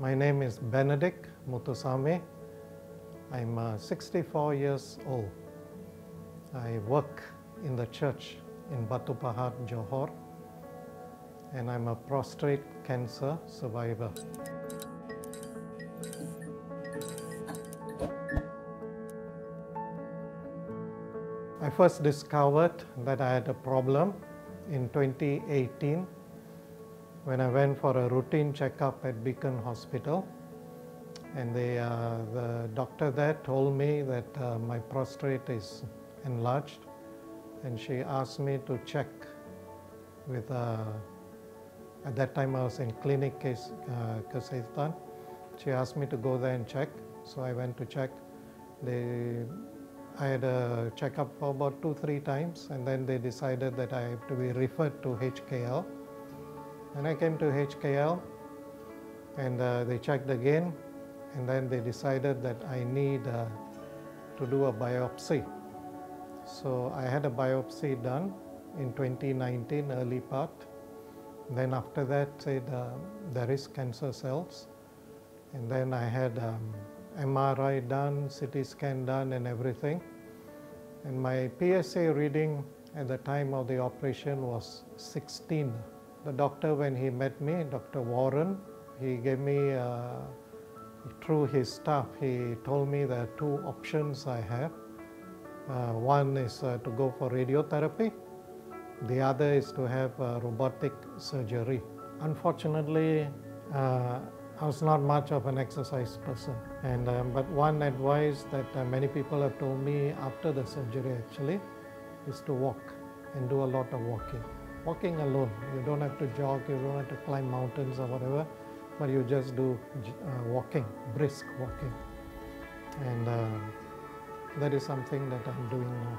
My name is Benedict Mutusame. I'm uh, 64 years old. I work in the church in Batu Pahat, Johor, and I'm a prostate cancer survivor. I first discovered that I had a problem in 2018 when I went for a routine checkup at Beacon Hospital. And they, uh, the doctor there told me that uh, my prostate is enlarged, and she asked me to check with. Uh, at that time, I was in clinic case uh, Kesihatan. She asked me to go there and check, so I went to check. They, I had a checkup for about two, three times, and then they decided that I have to be referred to HKL. And I came to HKL, and uh, they checked again, and then they decided that I need uh, to do a biopsy. So I had a biopsy done in 2019, early part. Then after that, said uh, there is cancer cells, and then I had um, MRI done, CT scan done, and everything. And my PSA reading at the time of the operation was 16. The doctor, when he met me, Dr. Warren, he gave me, uh, through his staff, he told me there are two options I have. Uh, one is uh, to go for radiotherapy, the other is to have robotic surgery. Unfortunately, uh, I was not much of an exercise person, and um, but one advice that uh, many people have told me after the surgery actually is to walk and do a lot of walking. Walking alone, you don't have to jog, you don't have to climb mountains or whatever, but you just do uh, walking, brisk walking, and uh, that is something that I'm doing now.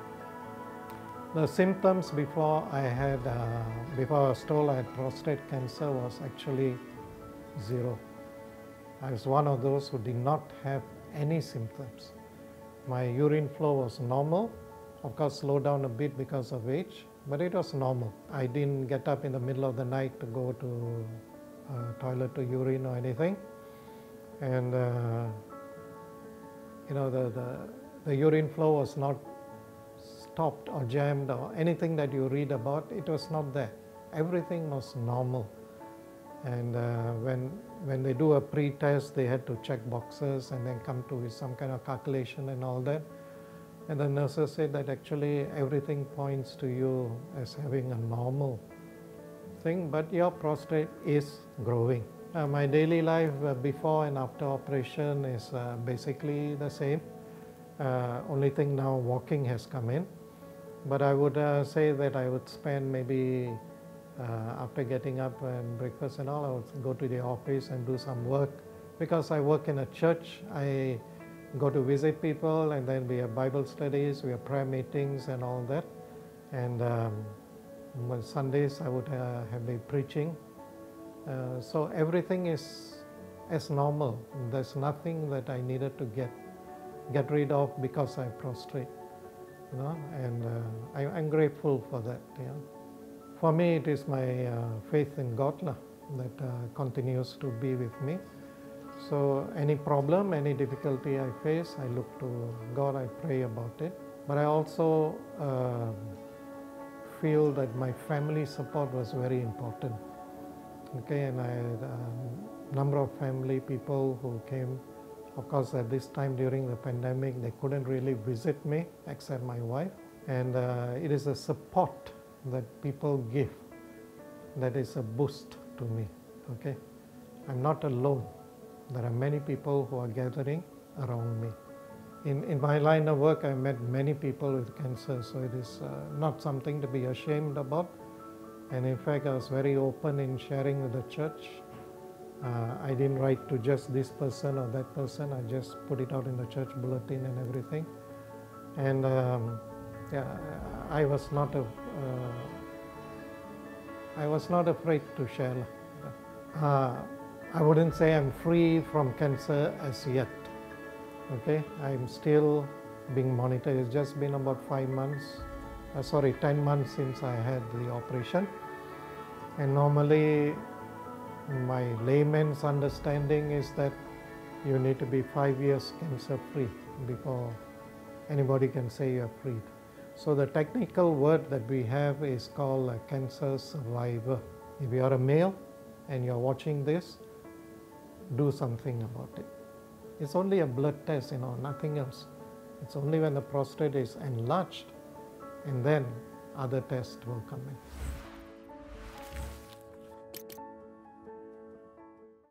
The symptoms before I had, uh, before I was told I had prostate cancer was actually zero. I was one of those who did not have any symptoms. My urine flow was normal, of course slowed down a bit because of age, but it was normal. I didn't get up in the middle of the night to go to uh, toilet to urine or anything. And uh, you know, the, the, the urine flow was not stopped or jammed or anything that you read about, it was not there. Everything was normal. And uh, when, when they do a pre-test, they had to check boxes and then come to with some kind of calculation and all that. And the nurses said that actually everything points to you as having a normal thing, but your prostate is growing. Uh, my daily life uh, before and after operation is uh, basically the same. Uh, only thing now walking has come in. But I would uh, say that I would spend maybe uh, after getting up and breakfast and all, I would go to the office and do some work. Because I work in a church, I go to visit people and then we have Bible studies, we have prayer meetings and all that. And um, on Sundays I would uh, have the preaching. Uh, so everything is as normal. There's nothing that I needed to get get rid of because I prostrate you know, and uh, I, am grateful for that. For me, it is my uh, faith in God lah, that uh, continues to be with me. So any problem, any difficulty I face, I look to God, I pray about it. But I also uh, feel that my family support was very important. Okay, and I had a number of family people who came of course, at this time during the pandemic, they couldn't really visit me except my wife. And uh, it is a support that people give that is a boost to me. Okay, I'm not alone. There are many people who are gathering around me. In, in my line of work, I met many people with cancer, so it is uh, not something to be ashamed about. And in fact, I was very open in sharing with the church uh, I didn't write to just this person or that person. I just put it out in the church bulletin and everything. And um, yeah, I was not a, uh, I was not afraid to share. Uh, I wouldn't say I'm free from cancer as yet. Okay, I'm still being monitored. It's just been about five months, uh, sorry, 10 months since I had the operation. And normally My layman's understanding is that you need to be five years cancer free before anybody can say you're freed. So the technical word that we have is called a cancer survivor. If you are a male and you're watching this, do something about it. It's only a blood test, you know, nothing else. It's only when the prostate is enlarged and then other tests will come in.